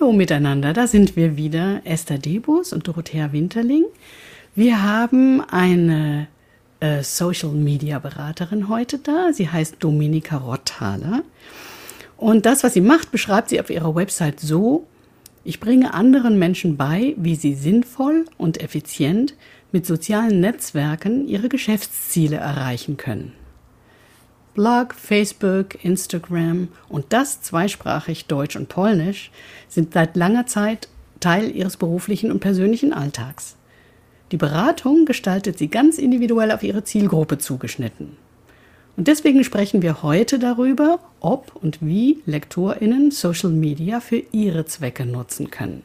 Hallo miteinander, da sind wir wieder, Esther Debus und Dorothea Winterling. Wir haben eine äh, Social Media Beraterin heute da. Sie heißt Dominika Rotthaler. Und das, was sie macht, beschreibt sie auf ihrer Website so, ich bringe anderen Menschen bei, wie sie sinnvoll und effizient mit sozialen Netzwerken ihre Geschäftsziele erreichen können. Blog, Facebook, Instagram und das zweisprachig Deutsch und Polnisch sind seit langer Zeit Teil ihres beruflichen und persönlichen Alltags. Die Beratung gestaltet sie ganz individuell auf ihre Zielgruppe zugeschnitten. Und deswegen sprechen wir heute darüber, ob und wie Lektorinnen Social Media für ihre Zwecke nutzen können.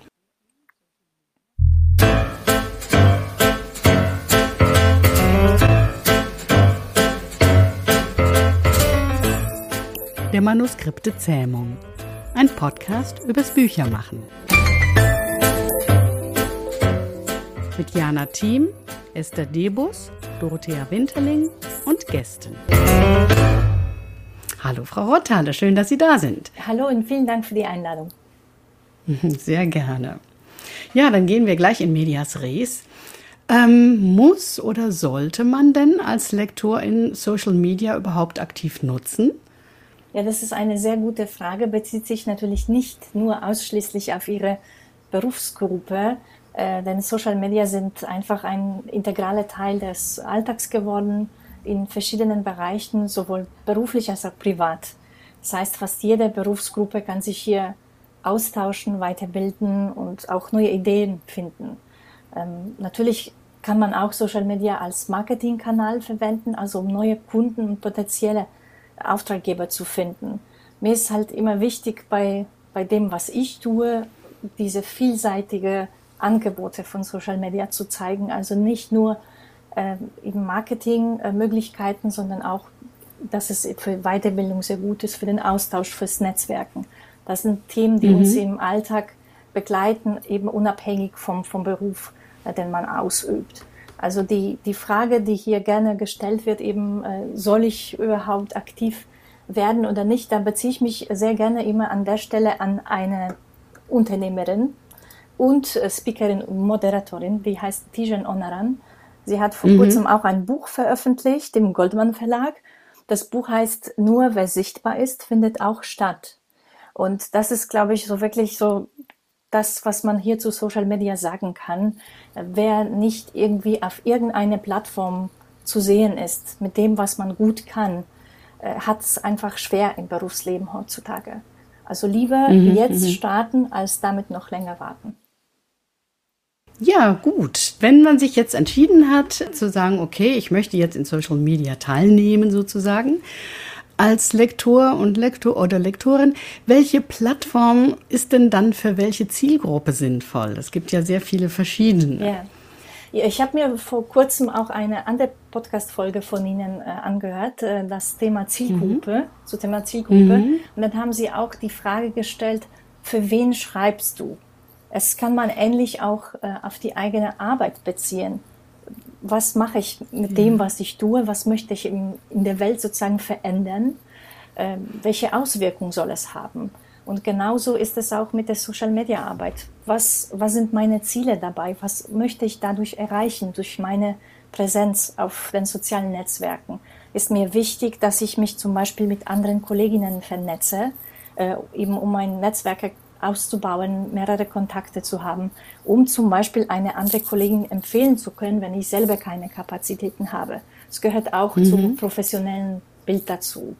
Manuskripte Zähmung. Ein Podcast übers Büchermachen. Mit Jana Thiem, Esther Debus, Dorothea Winterling und Gästen. Hallo Frau Rotthaler, schön, dass Sie da sind. Hallo und vielen Dank für die Einladung. Sehr gerne. Ja, dann gehen wir gleich in Medias Res. Ähm, muss oder sollte man denn als Lektor in Social Media überhaupt aktiv nutzen? Ja, das ist eine sehr gute Frage, bezieht sich natürlich nicht nur ausschließlich auf Ihre Berufsgruppe, äh, denn Social Media sind einfach ein integraler Teil des Alltags geworden in verschiedenen Bereichen, sowohl beruflich als auch privat. Das heißt, fast jede Berufsgruppe kann sich hier austauschen, weiterbilden und auch neue Ideen finden. Ähm, natürlich kann man auch Social Media als Marketingkanal verwenden, also um neue Kunden und potenzielle Auftraggeber zu finden. Mir ist halt immer wichtig bei, bei dem, was ich tue, diese vielseitige Angebote von Social Media zu zeigen. Also nicht nur äh, eben Marketingmöglichkeiten, sondern auch, dass es für Weiterbildung sehr gut ist, für den Austausch, fürs Netzwerken. Das sind Themen, die mhm. uns im Alltag begleiten, eben unabhängig vom, vom Beruf, äh, den man ausübt. Also die, die Frage, die hier gerne gestellt wird, eben, äh, soll ich überhaupt aktiv werden oder nicht, da beziehe ich mich sehr gerne immer an der Stelle an eine Unternehmerin und äh, Speakerin und Moderatorin, die heißt Tijen Onaran. Sie hat vor mhm. kurzem auch ein Buch veröffentlicht im Goldman Verlag. Das Buch heißt Nur wer sichtbar ist, findet auch statt. Und das ist, glaube ich, so wirklich so das, was man hier zu Social Media sagen kann. Wer nicht irgendwie auf irgendeine Plattform zu sehen ist, mit dem, was man gut kann, äh, hat es einfach schwer im Berufsleben heutzutage. Also lieber mhm, jetzt mhm. starten, als damit noch länger warten. Ja, gut. Wenn man sich jetzt entschieden hat zu sagen, okay, ich möchte jetzt in Social Media teilnehmen sozusagen, als Lektor und Lektor oder Lektorin, welche Plattform ist denn dann für welche Zielgruppe sinnvoll? Es gibt ja sehr viele verschiedene. Ja. Ja, ich habe mir vor kurzem auch eine andere Podcast-Folge von Ihnen äh, angehört, äh, das Thema Zielgruppe, mhm. zu Thema Zielgruppe. Mhm. Und dann haben Sie auch die Frage gestellt, für wen schreibst du? Es kann man ähnlich auch äh, auf die eigene Arbeit beziehen was mache ich mit dem, was ich tue, was möchte ich in, in der Welt sozusagen verändern, äh, welche Auswirkungen soll es haben. Und genauso ist es auch mit der Social-Media-Arbeit. Was, was sind meine Ziele dabei? Was möchte ich dadurch erreichen, durch meine Präsenz auf den sozialen Netzwerken? Ist mir wichtig, dass ich mich zum Beispiel mit anderen Kolleginnen vernetze, äh, eben um mein Netzwerk auszubauen, mehrere Kontakte zu haben, um zum Beispiel eine andere Kollegin empfehlen zu können, wenn ich selber keine Kapazitäten habe. Es gehört auch mhm. zum professionellen Bild dazu.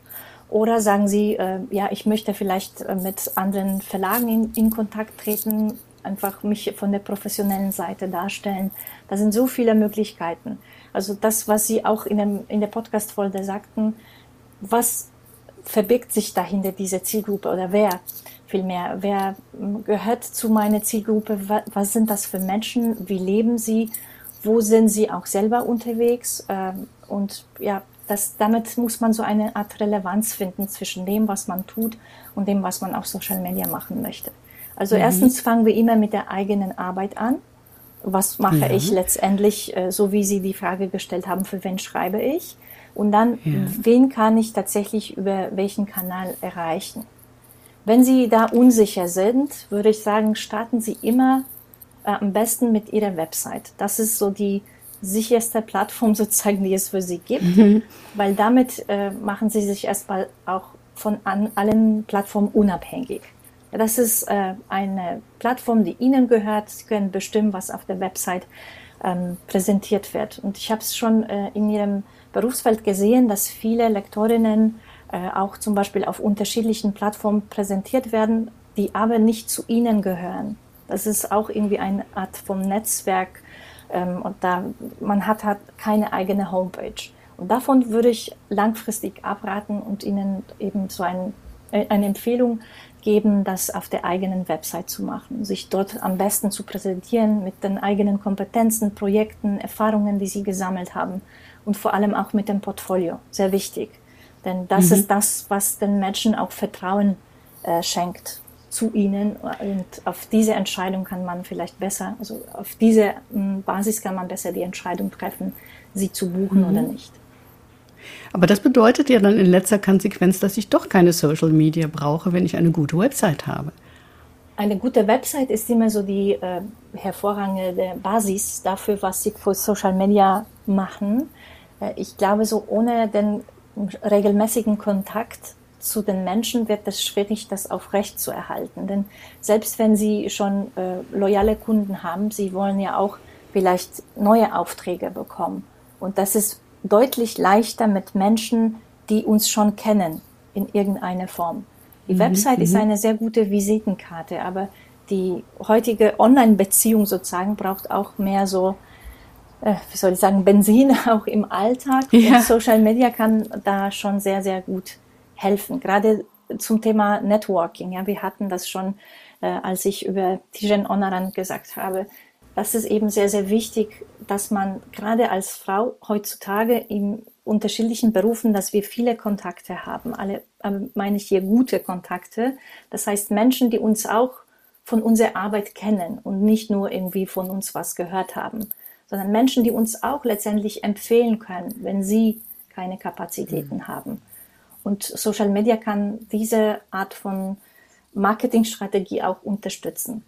Oder sagen Sie, äh, ja, ich möchte vielleicht äh, mit anderen Verlagen in, in Kontakt treten, einfach mich von der professionellen Seite darstellen. Da sind so viele Möglichkeiten. Also das, was Sie auch in, dem, in der Podcast-Folge sagten, was verbirgt sich dahinter diese Zielgruppe oder wer? Vielmehr, wer gehört zu meiner Zielgruppe, was sind das für Menschen, wie leben sie, wo sind sie auch selber unterwegs ähm, und ja, das, damit muss man so eine Art Relevanz finden zwischen dem, was man tut und dem, was man auf Social Media machen möchte. Also mhm. erstens fangen wir immer mit der eigenen Arbeit an. Was mache ja. ich letztendlich, äh, so wie Sie die Frage gestellt haben, für wen schreibe ich? Und dann, ja. wen kann ich tatsächlich über welchen Kanal erreichen? Wenn Sie da unsicher sind, würde ich sagen, starten Sie immer äh, am besten mit Ihrer Website. Das ist so die sicherste Plattform sozusagen, die es für Sie gibt, mhm. weil damit äh, machen Sie sich erstmal auch von an allen Plattformen unabhängig. Das ist äh, eine Plattform, die Ihnen gehört. Sie können bestimmen, was auf der Website ähm, präsentiert wird. Und ich habe es schon äh, in Ihrem Berufsfeld gesehen, dass viele Lektorinnen äh, auch zum Beispiel auf unterschiedlichen Plattformen präsentiert werden, die aber nicht zu Ihnen gehören. Das ist auch irgendwie eine Art vom Netzwerk ähm, und da man hat halt keine eigene Homepage. Und davon würde ich langfristig abraten und Ihnen eben so ein, äh, eine Empfehlung geben, das auf der eigenen Website zu machen, sich dort am besten zu präsentieren mit den eigenen Kompetenzen, Projekten, Erfahrungen, die Sie gesammelt haben und vor allem auch mit dem Portfolio. Sehr wichtig. Denn das mhm. ist das, was den Menschen auch Vertrauen äh, schenkt zu ihnen. Und auf diese Entscheidung kann man vielleicht besser, also auf diese hm, Basis kann man besser die Entscheidung treffen, sie zu buchen mhm. oder nicht. Aber das bedeutet ja dann in letzter Konsequenz, dass ich doch keine Social Media brauche, wenn ich eine gute Website habe. Eine gute Website ist immer so die äh, hervorragende Basis dafür, was Sie für Social Media machen. Äh, ich glaube, so ohne den regelmäßigen Kontakt zu den Menschen wird es schwierig, das aufrecht zu erhalten. Denn selbst wenn Sie schon äh, loyale Kunden haben, Sie wollen ja auch vielleicht neue Aufträge bekommen. Und das ist deutlich leichter mit Menschen, die uns schon kennen in irgendeiner Form. Die mhm, Website ist mhm. eine sehr gute Visitenkarte, aber die heutige Online-Beziehung sozusagen braucht auch mehr so, wie soll ich sagen, Benzin auch im Alltag. Ja. Und Social Media kann da schon sehr, sehr gut helfen. Gerade zum Thema Networking. Ja, wir hatten das schon, äh, als ich über Tijen Onaran gesagt habe. Das ist eben sehr, sehr wichtig, dass man gerade als Frau heutzutage in unterschiedlichen Berufen, dass wir viele Kontakte haben. Alle, äh, meine ich hier gute Kontakte. Das heißt Menschen, die uns auch von unserer Arbeit kennen und nicht nur irgendwie von uns was gehört haben, sondern Menschen, die uns auch letztendlich empfehlen können, wenn sie keine Kapazitäten mhm. haben. Und Social Media kann diese Art von Marketingstrategie auch unterstützen.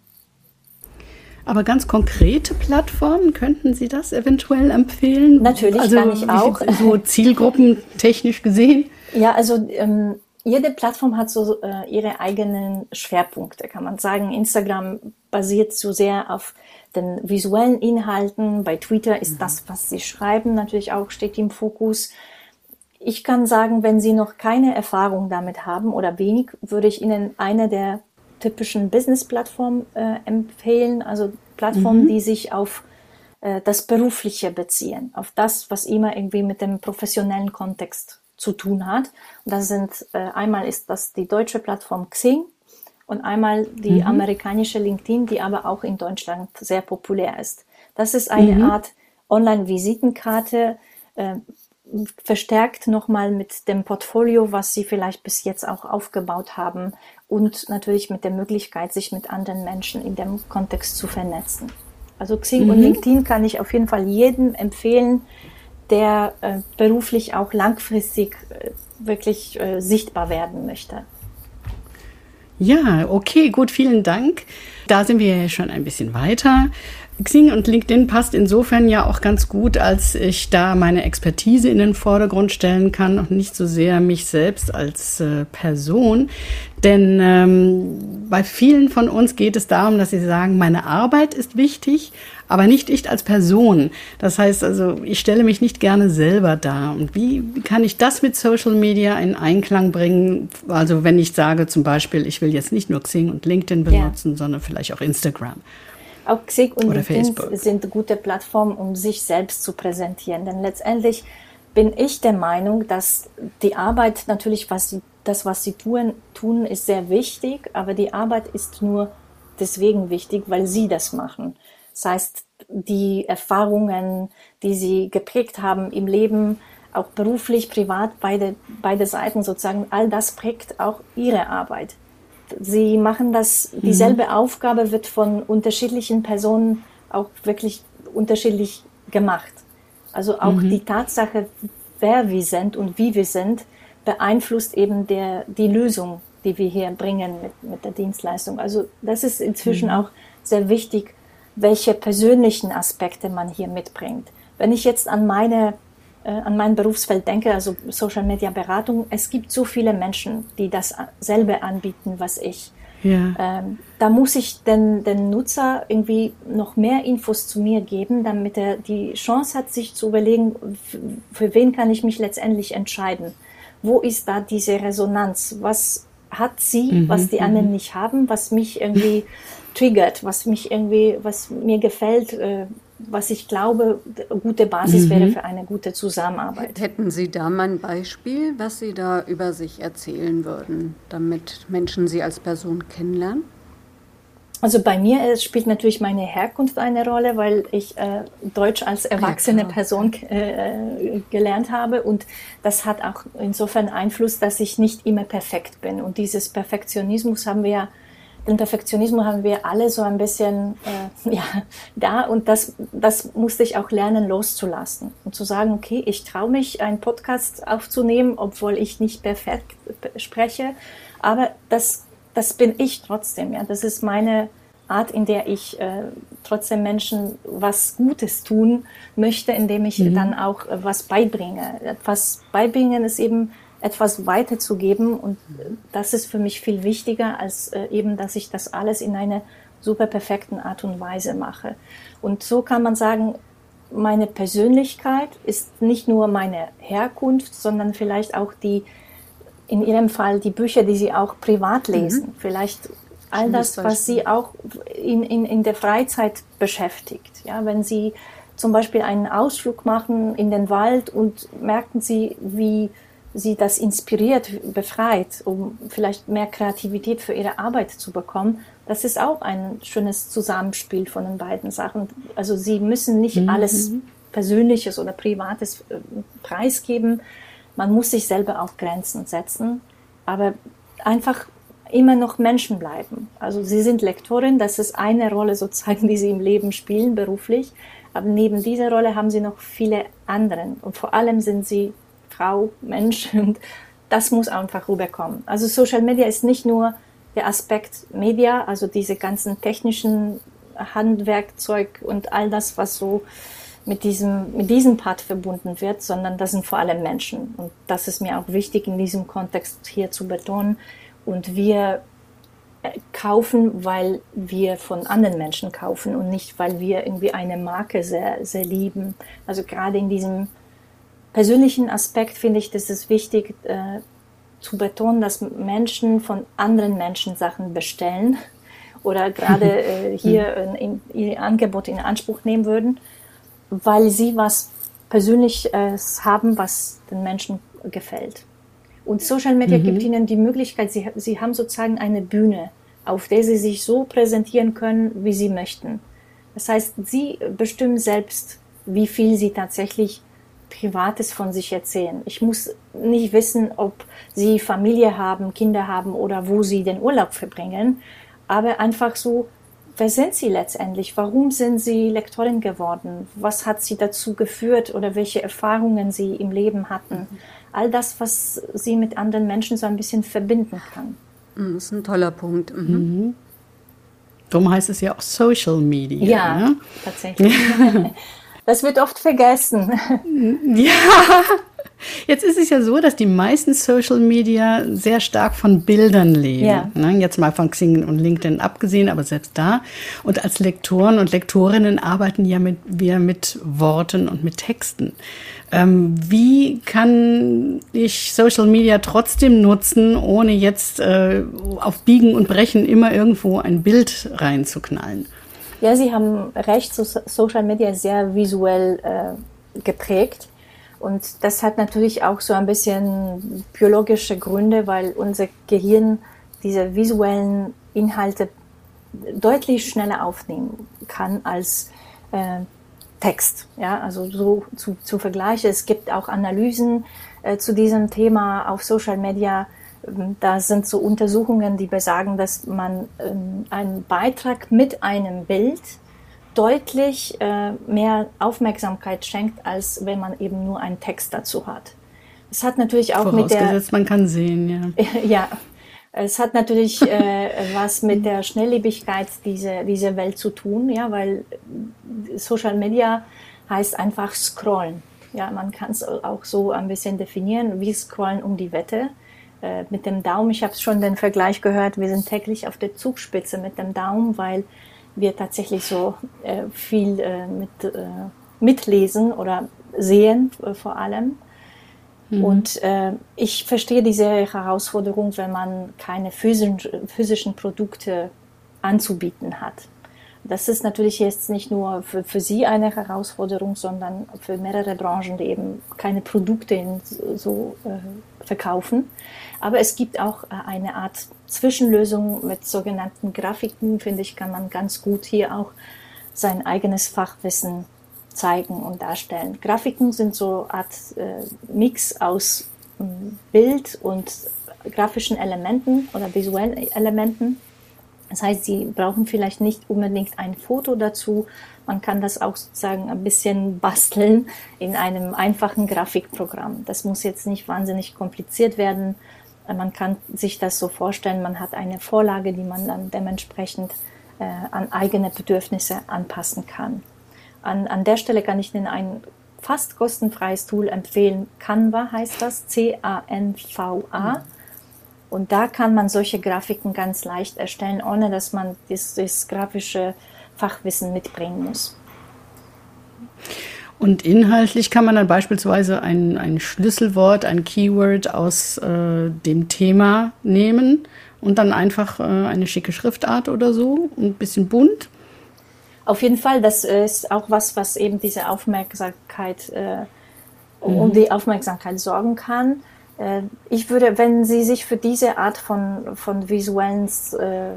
Aber ganz konkrete Plattformen, könnten Sie das eventuell empfehlen? Natürlich, also, kann ich auch. So zielgruppentechnisch gesehen? Ja, also ähm, jede Plattform hat so äh, ihre eigenen Schwerpunkte, kann man sagen. Instagram basiert so sehr auf den visuellen Inhalten. Bei Twitter ist mhm. das, was Sie schreiben, natürlich auch steht im Fokus. Ich kann sagen, wenn Sie noch keine Erfahrung damit haben oder wenig, würde ich Ihnen eine der typischen Business-Plattformen äh, empfehlen, also Plattformen, mhm. die sich auf äh, das Berufliche beziehen, auf das, was immer irgendwie mit dem professionellen Kontext zu tun hat. Und das sind äh, einmal ist das die deutsche Plattform Xing und einmal die mhm. amerikanische LinkedIn, die aber auch in Deutschland sehr populär ist. Das ist eine mhm. Art Online-Visitenkarte, äh, verstärkt nochmal mit dem Portfolio, was Sie vielleicht bis jetzt auch aufgebaut haben und natürlich mit der Möglichkeit, sich mit anderen Menschen in dem Kontext zu vernetzen. Also Xing mhm. und LinkedIn kann ich auf jeden Fall jedem empfehlen, der äh, beruflich auch langfristig äh, wirklich äh, sichtbar werden möchte. Ja, okay, gut, vielen Dank. Da sind wir ja schon ein bisschen weiter. Xing und LinkedIn passt insofern ja auch ganz gut, als ich da meine Expertise in den Vordergrund stellen kann und nicht so sehr mich selbst als äh, Person. Denn ähm, bei vielen von uns geht es darum, dass sie sagen, meine Arbeit ist wichtig, aber nicht ich als Person. Das heißt also, ich stelle mich nicht gerne selber dar. Und wie, wie kann ich das mit Social Media in Einklang bringen? Also wenn ich sage zum Beispiel, ich will jetzt nicht nur Xing und LinkedIn benutzen, ja. sondern vielleicht auch Instagram. Auch Xing und LinkedIn sind gute Plattformen, um sich selbst zu präsentieren. Denn letztendlich bin ich der Meinung, dass die Arbeit natürlich, was sie, das, was sie tun, tun, ist sehr wichtig, aber die Arbeit ist nur deswegen wichtig, weil sie das machen. Das heißt, die Erfahrungen, die sie geprägt haben im Leben, auch beruflich, privat, beide, beide Seiten sozusagen, all das prägt auch ihre Arbeit. Sie machen das, dieselbe mhm. Aufgabe wird von unterschiedlichen Personen auch wirklich unterschiedlich gemacht. Also auch mhm. die Tatsache, wer wir sind und wie wir sind, beeinflusst eben der, die Lösung, die wir hier bringen mit, mit der Dienstleistung. Also das ist inzwischen mhm. auch sehr wichtig, welche persönlichen Aspekte man hier mitbringt. Wenn ich jetzt an meine an mein Berufsfeld denke, also Social Media Beratung, es gibt so viele Menschen, die dasselbe anbieten, was ich. Ja. Ähm, da muss ich den, den Nutzer irgendwie noch mehr Infos zu mir geben, damit er die Chance hat, sich zu überlegen, für wen kann ich mich letztendlich entscheiden. Wo ist da diese Resonanz? Was hat sie, mhm, was die anderen mhm. nicht haben, was mich irgendwie triggert, was mich irgendwie, was mir gefällt, äh, was ich glaube, eine gute Basis mhm. wäre für eine gute Zusammenarbeit. Hätten Sie da mal ein Beispiel, was Sie da über sich erzählen würden, damit Menschen Sie als Person kennenlernen? Also bei mir spielt natürlich meine Herkunft eine Rolle, weil ich äh, Deutsch als erwachsene ja, Person äh, gelernt habe und das hat auch insofern Einfluss, dass ich nicht immer perfekt bin und dieses Perfektionismus haben wir ja den Perfektionismus haben wir alle so ein bisschen äh, ja, da und das, das musste ich auch lernen loszulassen und zu sagen, okay, ich traue mich, einen Podcast aufzunehmen, obwohl ich nicht perfekt spreche, aber das, das bin ich trotzdem. Ja, das ist meine Art, in der ich äh, trotzdem Menschen was Gutes tun möchte, indem ich mhm. dann auch äh, was beibringe. Etwas beibringen ist eben etwas weiterzugeben. Und das ist für mich viel wichtiger, als äh, eben, dass ich das alles in einer super perfekten Art und Weise mache. Und so kann man sagen, meine Persönlichkeit ist nicht nur meine Herkunft, sondern vielleicht auch die, in Ihrem Fall die Bücher, die Sie auch privat mhm. lesen. Mhm. Vielleicht all das, was Sie auch in, in, in der Freizeit beschäftigt. Ja, wenn Sie zum Beispiel einen Ausflug machen in den Wald und merken Sie, wie sie das inspiriert, befreit, um vielleicht mehr Kreativität für ihre Arbeit zu bekommen. Das ist auch ein schönes Zusammenspiel von den beiden Sachen. Also sie müssen nicht mhm. alles Persönliches oder Privates äh, preisgeben. Man muss sich selber auch Grenzen setzen, aber einfach immer noch Menschen bleiben. Also sie sind Lektorin, das ist eine Rolle sozusagen, die sie im Leben spielen, beruflich. Aber neben dieser Rolle haben sie noch viele anderen. Und vor allem sind sie Frau, Mensch und das muss einfach rüberkommen. Also Social Media ist nicht nur der Aspekt Media, also diese ganzen technischen Handwerkzeug und all das, was so mit diesem, mit diesem Part verbunden wird, sondern das sind vor allem Menschen. Und das ist mir auch wichtig in diesem Kontext hier zu betonen. Und wir kaufen, weil wir von anderen Menschen kaufen und nicht, weil wir irgendwie eine Marke sehr, sehr lieben. Also gerade in diesem persönlichen Aspekt finde ich, dass es wichtig äh, zu betonen, dass Menschen von anderen Menschen Sachen bestellen oder gerade äh, hier in, in, ihr Angebot in Anspruch nehmen würden, weil sie was Persönliches haben, was den Menschen gefällt. Und Social Media mhm. gibt ihnen die Möglichkeit, sie, sie haben sozusagen eine Bühne, auf der sie sich so präsentieren können, wie sie möchten. Das heißt, sie bestimmen selbst, wie viel sie tatsächlich Privates von sich erzählen. Ich muss nicht wissen, ob sie Familie haben, Kinder haben oder wo sie den Urlaub verbringen, aber einfach so, wer sind sie letztendlich? Warum sind sie Lektorin geworden? Was hat sie dazu geführt oder welche Erfahrungen sie im Leben hatten? All das, was sie mit anderen Menschen so ein bisschen verbinden kann. Mm, das ist ein toller Punkt. Mhm. Mhm. Darum heißt es ja auch Social Media. Ja, ne? tatsächlich. Das wird oft vergessen. Ja. Jetzt ist es ja so, dass die meisten Social Media sehr stark von Bildern leben. Ja. Ne? Jetzt mal von Xing und LinkedIn abgesehen, aber selbst da. Und als Lektoren und Lektorinnen arbeiten ja mit, wir mit Worten und mit Texten. Ähm, wie kann ich Social Media trotzdem nutzen, ohne jetzt äh, auf Biegen und Brechen immer irgendwo ein Bild reinzuknallen? Ja, Sie haben recht, Social Media ist sehr visuell äh, geprägt. Und das hat natürlich auch so ein bisschen biologische Gründe, weil unser Gehirn diese visuellen Inhalte deutlich schneller aufnehmen kann als äh, Text. Ja, also so zu, zu vergleichen. Es gibt auch Analysen äh, zu diesem Thema auf Social Media da sind so Untersuchungen, die besagen, dass man ähm, einen Beitrag mit einem Bild deutlich äh, mehr Aufmerksamkeit schenkt, als wenn man eben nur einen Text dazu hat. Es hat natürlich auch mit der man kann sehen, ja. ja, Es hat natürlich äh, was mit der Schnelllebigkeit dieser, dieser Welt zu tun, ja, weil Social Media heißt einfach scrollen. Ja, man kann es auch so ein bisschen definieren, wie scrollen um die Wette. Äh, mit dem Daumen, ich habe schon den Vergleich gehört, wir sind täglich auf der Zugspitze mit dem Daumen, weil wir tatsächlich so äh, viel äh, mit, äh, mitlesen oder sehen äh, vor allem. Mhm. Und ich verstehe diese Herausforderung, wenn man keine physischen, physischen Produkte anzubieten hat. Das ist natürlich jetzt nicht nur für, für Sie eine Herausforderung, sondern für mehrere Branchen, die eben keine Produkte in, so äh, verkaufen. Aber es gibt auch äh, eine Art Zwischenlösung mit sogenannten Grafiken, finde ich, kann man ganz gut hier auch sein eigenes Fachwissen zeigen und darstellen. Grafiken sind so eine Art äh, Mix aus äh, Bild und grafischen Elementen oder visuellen Elementen. Das heißt, Sie brauchen vielleicht nicht unbedingt ein Foto dazu. Man kann das auch sozusagen ein bisschen basteln in einem einfachen Grafikprogramm. Das muss jetzt nicht wahnsinnig kompliziert werden. Man kann sich das so vorstellen, man hat eine Vorlage, die man dann dementsprechend äh, an eigene Bedürfnisse anpassen kann. An, an der Stelle kann ich Ihnen ein fast kostenfreies Tool empfehlen. Canva heißt das, C-A-N-V-A. Und da kann man solche Grafiken ganz leicht erstellen, ohne dass man das, das grafische Fachwissen mitbringen muss. Und inhaltlich kann man dann beispielsweise ein, ein Schlüsselwort, ein Keyword aus äh, dem Thema nehmen und dann einfach äh, eine schicke Schriftart oder so, ein bisschen bunt auf jeden Fall, das ist auch was, was eben diese Aufmerksamkeit, äh, mhm. um die Aufmerksamkeit sorgen kann. Äh, ich würde, wenn Sie sich für diese Art von, von visuellen äh,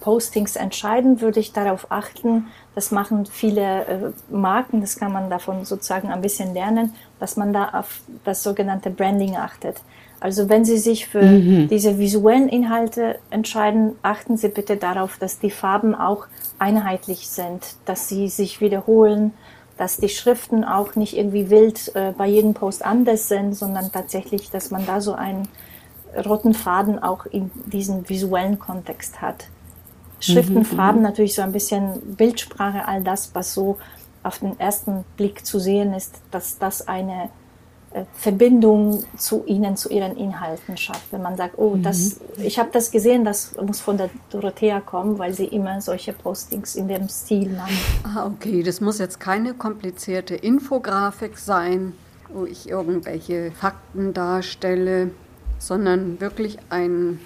Postings entscheiden, würde ich darauf achten, das machen viele äh, Marken, das kann man davon sozusagen ein bisschen lernen, dass man da auf das sogenannte Branding achtet. Also wenn Sie sich für mhm. diese visuellen Inhalte entscheiden, achten Sie bitte darauf, dass die Farben auch einheitlich sind, dass sie sich wiederholen, dass die Schriften auch nicht irgendwie wild äh, bei jedem Post anders sind, sondern tatsächlich, dass man da so einen roten Faden auch in diesem visuellen Kontext hat. Schriften, mhm, Farben, mhm. natürlich so ein bisschen Bildsprache, all das, was so auf den ersten Blick zu sehen ist, dass das eine Verbindung zu ihnen, zu ihren Inhalten schafft. Wenn man sagt, oh, das, mhm. ich habe das gesehen, das muss von der Dorothea kommen, weil sie immer solche Postings in dem Stil macht. Ah, okay, das muss jetzt keine komplizierte Infografik sein, wo ich irgendwelche Fakten darstelle, sondern wirklich ein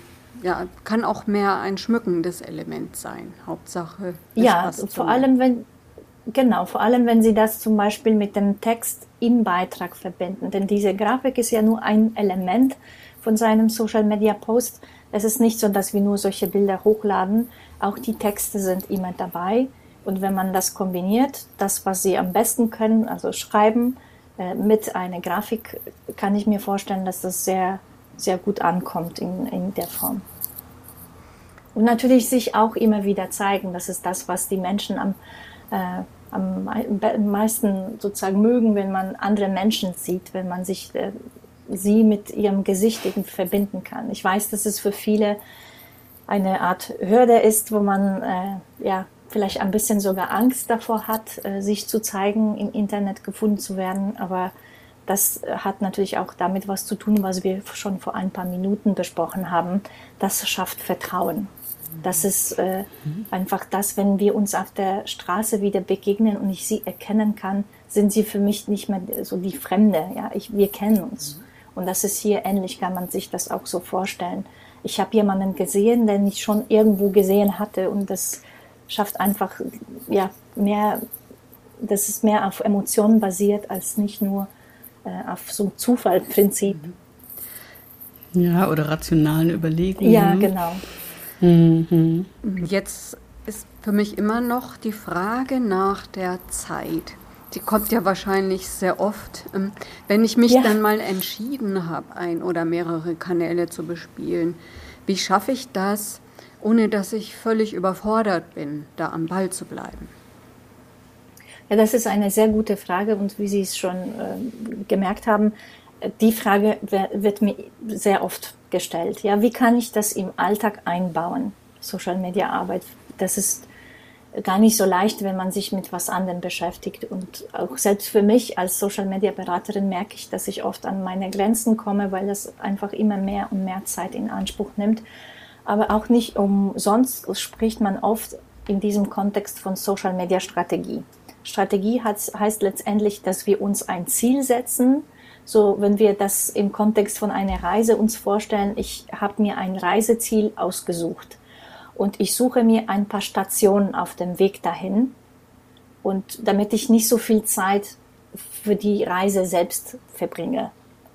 ja, kann auch mehr ein schmückendes Element sein. Hauptsache. Ja, vor allem wenn Genau, vor allem wenn Sie das zum Beispiel mit dem Text im Beitrag verbinden. Denn diese Grafik ist ja nur ein Element von seinem Social Media Post. Es ist nicht so, dass wir nur solche Bilder hochladen. Auch die Texte sind immer dabei. Und wenn man das kombiniert, das, was Sie am besten können, also schreiben, äh, mit einer Grafik, kann ich mir vorstellen, dass das sehr, sehr gut ankommt in, in der Form. Und natürlich sich auch immer wieder zeigen. Das ist das, was die Menschen am, äh, am meisten sozusagen mögen, wenn man andere Menschen sieht, wenn man sich äh, sie mit ihrem Gesicht eben verbinden kann. Ich weiß, dass es für viele eine Art Hürde ist, wo man äh, ja vielleicht ein bisschen sogar Angst davor hat, äh, sich zu zeigen, im Internet gefunden zu werden. Aber das hat natürlich auch damit was zu tun, was wir schon vor ein paar Minuten besprochen haben. Das schafft Vertrauen. Das ist äh, mhm. einfach das, wenn wir uns auf der Straße wieder begegnen und ich sie erkennen kann, sind sie für mich nicht mehr so die Fremde. Ja, ich, wir kennen uns. Mhm. Und das ist hier ähnlich, kann man sich das auch so vorstellen. Ich habe jemanden gesehen, den ich schon irgendwo gesehen hatte und das schafft einfach ja mehr, das ist mehr auf Emotionen basiert als nicht nur äh, auf so ein Zufallprinzip. Ja, oder rationalen Überlegungen. Ja, genau. Mhm. Jetzt ist für mich immer noch die Frage nach der Zeit. Die kommt ja wahrscheinlich sehr oft. Ähm, wenn ich mich ja. dann mal entschieden habe, ein oder mehrere Kanäle zu bespielen, wie schaffe ich das, ohne dass ich völlig überfordert bin, da am Ball zu bleiben? Ja, das ist eine sehr gute Frage und wie Sie es schon äh, gemerkt haben, die Frage wird mir sehr oft gestellt. Ja, wie kann ich das im Alltag einbauen? Social Media Arbeit. Das ist gar nicht so leicht, wenn man sich mit was anderem beschäftigt. Und auch selbst für mich als Social Media Beraterin merke ich, dass ich oft an meine Grenzen komme, weil das einfach immer mehr und mehr Zeit in Anspruch nimmt. Aber auch nicht umsonst spricht man oft in diesem Kontext von Social Media Strategie. Strategie heißt letztendlich, dass wir uns ein Ziel setzen. So, wenn wir das im Kontext von einer Reise uns vorstellen, ich habe mir ein Reiseziel ausgesucht und ich suche mir ein paar Stationen auf dem Weg dahin. Und damit ich nicht so viel Zeit für die Reise selbst verbringe.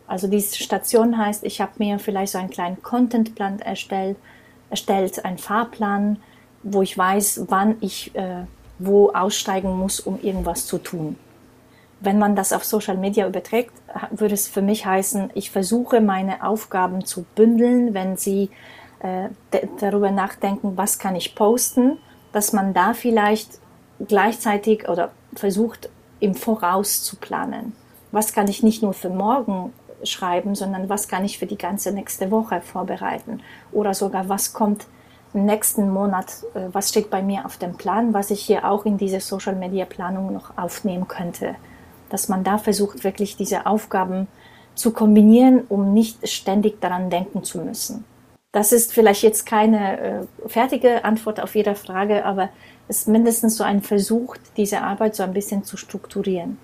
Also diese Station heißt, ich habe mir vielleicht so einen kleinen Contentplan erstellt, erstellt, einen Fahrplan, wo ich weiß, wann ich äh, wo aussteigen muss, um irgendwas zu tun. Wenn man das auf Social Media überträgt, würde es für mich heißen, ich versuche meine Aufgaben zu bündeln, wenn sie äh, darüber nachdenken, was kann ich posten, dass man da vielleicht gleichzeitig oder versucht im Voraus zu planen. Was kann ich nicht nur für morgen schreiben, sondern was kann ich für die ganze nächste Woche vorbereiten oder sogar was kommt im nächsten Monat, äh, was steht bei mir auf dem Plan, was ich hier auch in diese Social Media Planung noch aufnehmen könnte. Dass man da versucht, wirklich diese Aufgaben zu kombinieren, um nicht ständig daran denken zu müssen. Das ist vielleicht jetzt keine äh, fertige Antwort auf jede Frage, aber es ist mindestens so ein Versuch, diese Arbeit so ein bisschen zu strukturieren.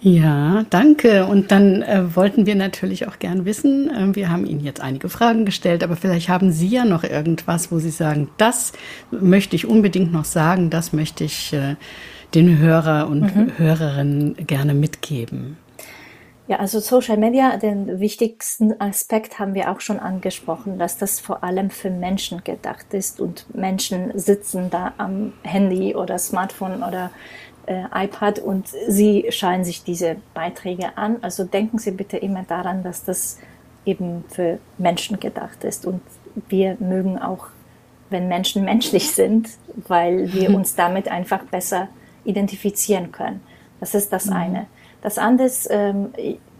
Ja, danke. Und dann äh, wollten wir natürlich auch gern wissen, äh, wir haben Ihnen jetzt einige Fragen gestellt, aber vielleicht haben Sie ja noch irgendwas, wo Sie sagen, das möchte ich unbedingt noch sagen, das möchte ich äh, den Hörer und mhm. Hörerinnen gerne mitgeben. Ja, also Social Media, den wichtigsten Aspekt haben wir auch schon angesprochen, dass das vor allem für Menschen gedacht ist und Menschen sitzen da am Handy oder Smartphone oder äh, iPad und sie schauen sich diese Beiträge an. Also denken Sie bitte immer daran, dass das eben für Menschen gedacht ist und wir mögen auch, wenn Menschen menschlich sind, weil wir uns damit einfach besser identifizieren können. Das ist das mhm. eine. Das andere ist, ähm,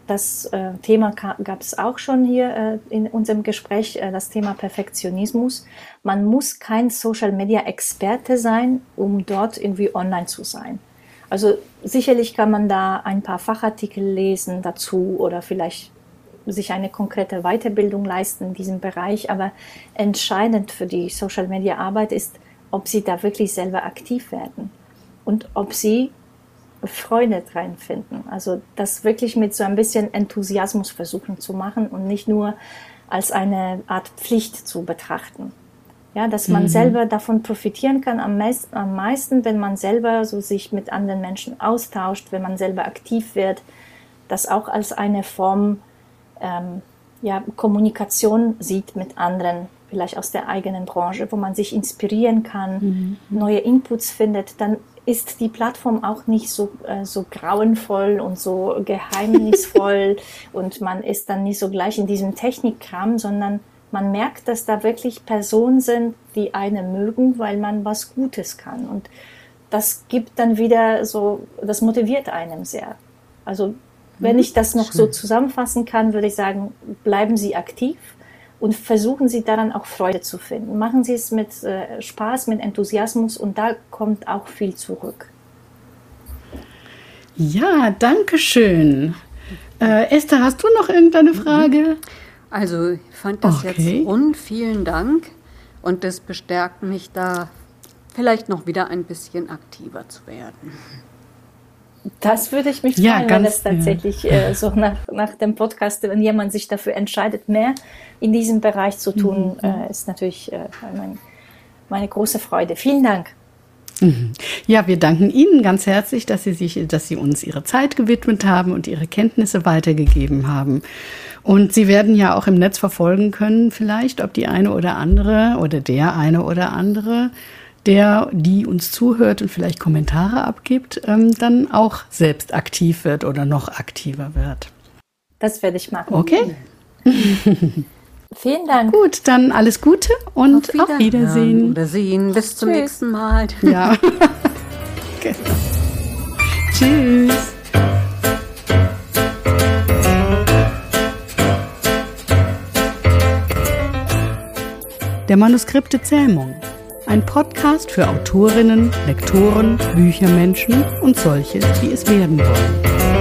das äh, Thema gab es auch schon hier äh, in unserem Gespräch, äh, das Thema Perfektionismus. Man muss kein Social-Media-Experte sein, um dort irgendwie online zu sein. Also sicherlich kann man da ein paar Fachartikel lesen dazu oder vielleicht sich eine konkrete Weiterbildung leisten in diesem Bereich. Aber entscheidend für die Social-Media-Arbeit ist, ob sie da wirklich selber aktiv werden und ob sie Freude reinfinden. Also das wirklich mit so ein bisschen Enthusiasmus versuchen zu machen und nicht nur als eine Art Pflicht zu betrachten. Ja, dass man mhm. selber davon profitieren kann am, meist, am meisten, wenn man selber so sich mit anderen Menschen austauscht, wenn man selber aktiv wird, das auch als eine Form ähm, ja, Kommunikation sieht mit anderen, vielleicht aus der eigenen Branche, wo man sich inspirieren kann, mhm. neue Inputs findet, dann ist die Plattform auch nicht so, äh, so grauenvoll und so geheimnisvoll und man ist dann nicht so gleich in diesem Technikkram, sondern man merkt, dass da wirklich Personen sind, die einen mögen, weil man was Gutes kann. Und das gibt dann wieder so, das motiviert einem sehr. Also wenn mhm. ich das noch so zusammenfassen kann, würde ich sagen, bleiben Sie aktiv und versuchen Sie daran auch Freude zu finden. Machen Sie es mit äh, Spaß, mit Enthusiasmus und da kommt auch viel zurück. Ja, danke schön. Äh, Esther, hast du noch irgendeine Frage? Also, ich fand das okay. jetzt rund. Vielen Dank. Und das bestärkt mich da, vielleicht noch wieder ein bisschen aktiver zu werden. Das würde ich mich freuen, ja, wenn es tatsächlich ja. äh, so nach, nach dem Podcast, wenn jemand sich dafür entscheidet, mehr in diesem Bereich zu tun, mhm. äh, ist natürlich äh, mein, meine große Freude. Vielen Dank. Mhm. Ja, wir danken Ihnen ganz herzlich, dass Sie sich, dass Sie uns Ihre Zeit gewidmet haben und Ihre Kenntnisse weitergegeben haben. Und Sie werden ja auch im Netz verfolgen können, vielleicht, ob die eine oder andere oder der eine oder andere der, die uns zuhört und vielleicht Kommentare abgibt, ähm, dann auch selbst aktiv wird oder noch aktiver wird. Das werde ich machen. Okay. Vielen Dank. Gut, dann alles Gute und auf, wieder. auf Wiedersehen. Wiedersehen. Bis zum Tschüss. nächsten Mal. Ja. okay. Tschüss. Der Manuskripte Zähmung ein Podcast für Autorinnen, Lektoren, Büchermenschen und solche, die es werden wollen.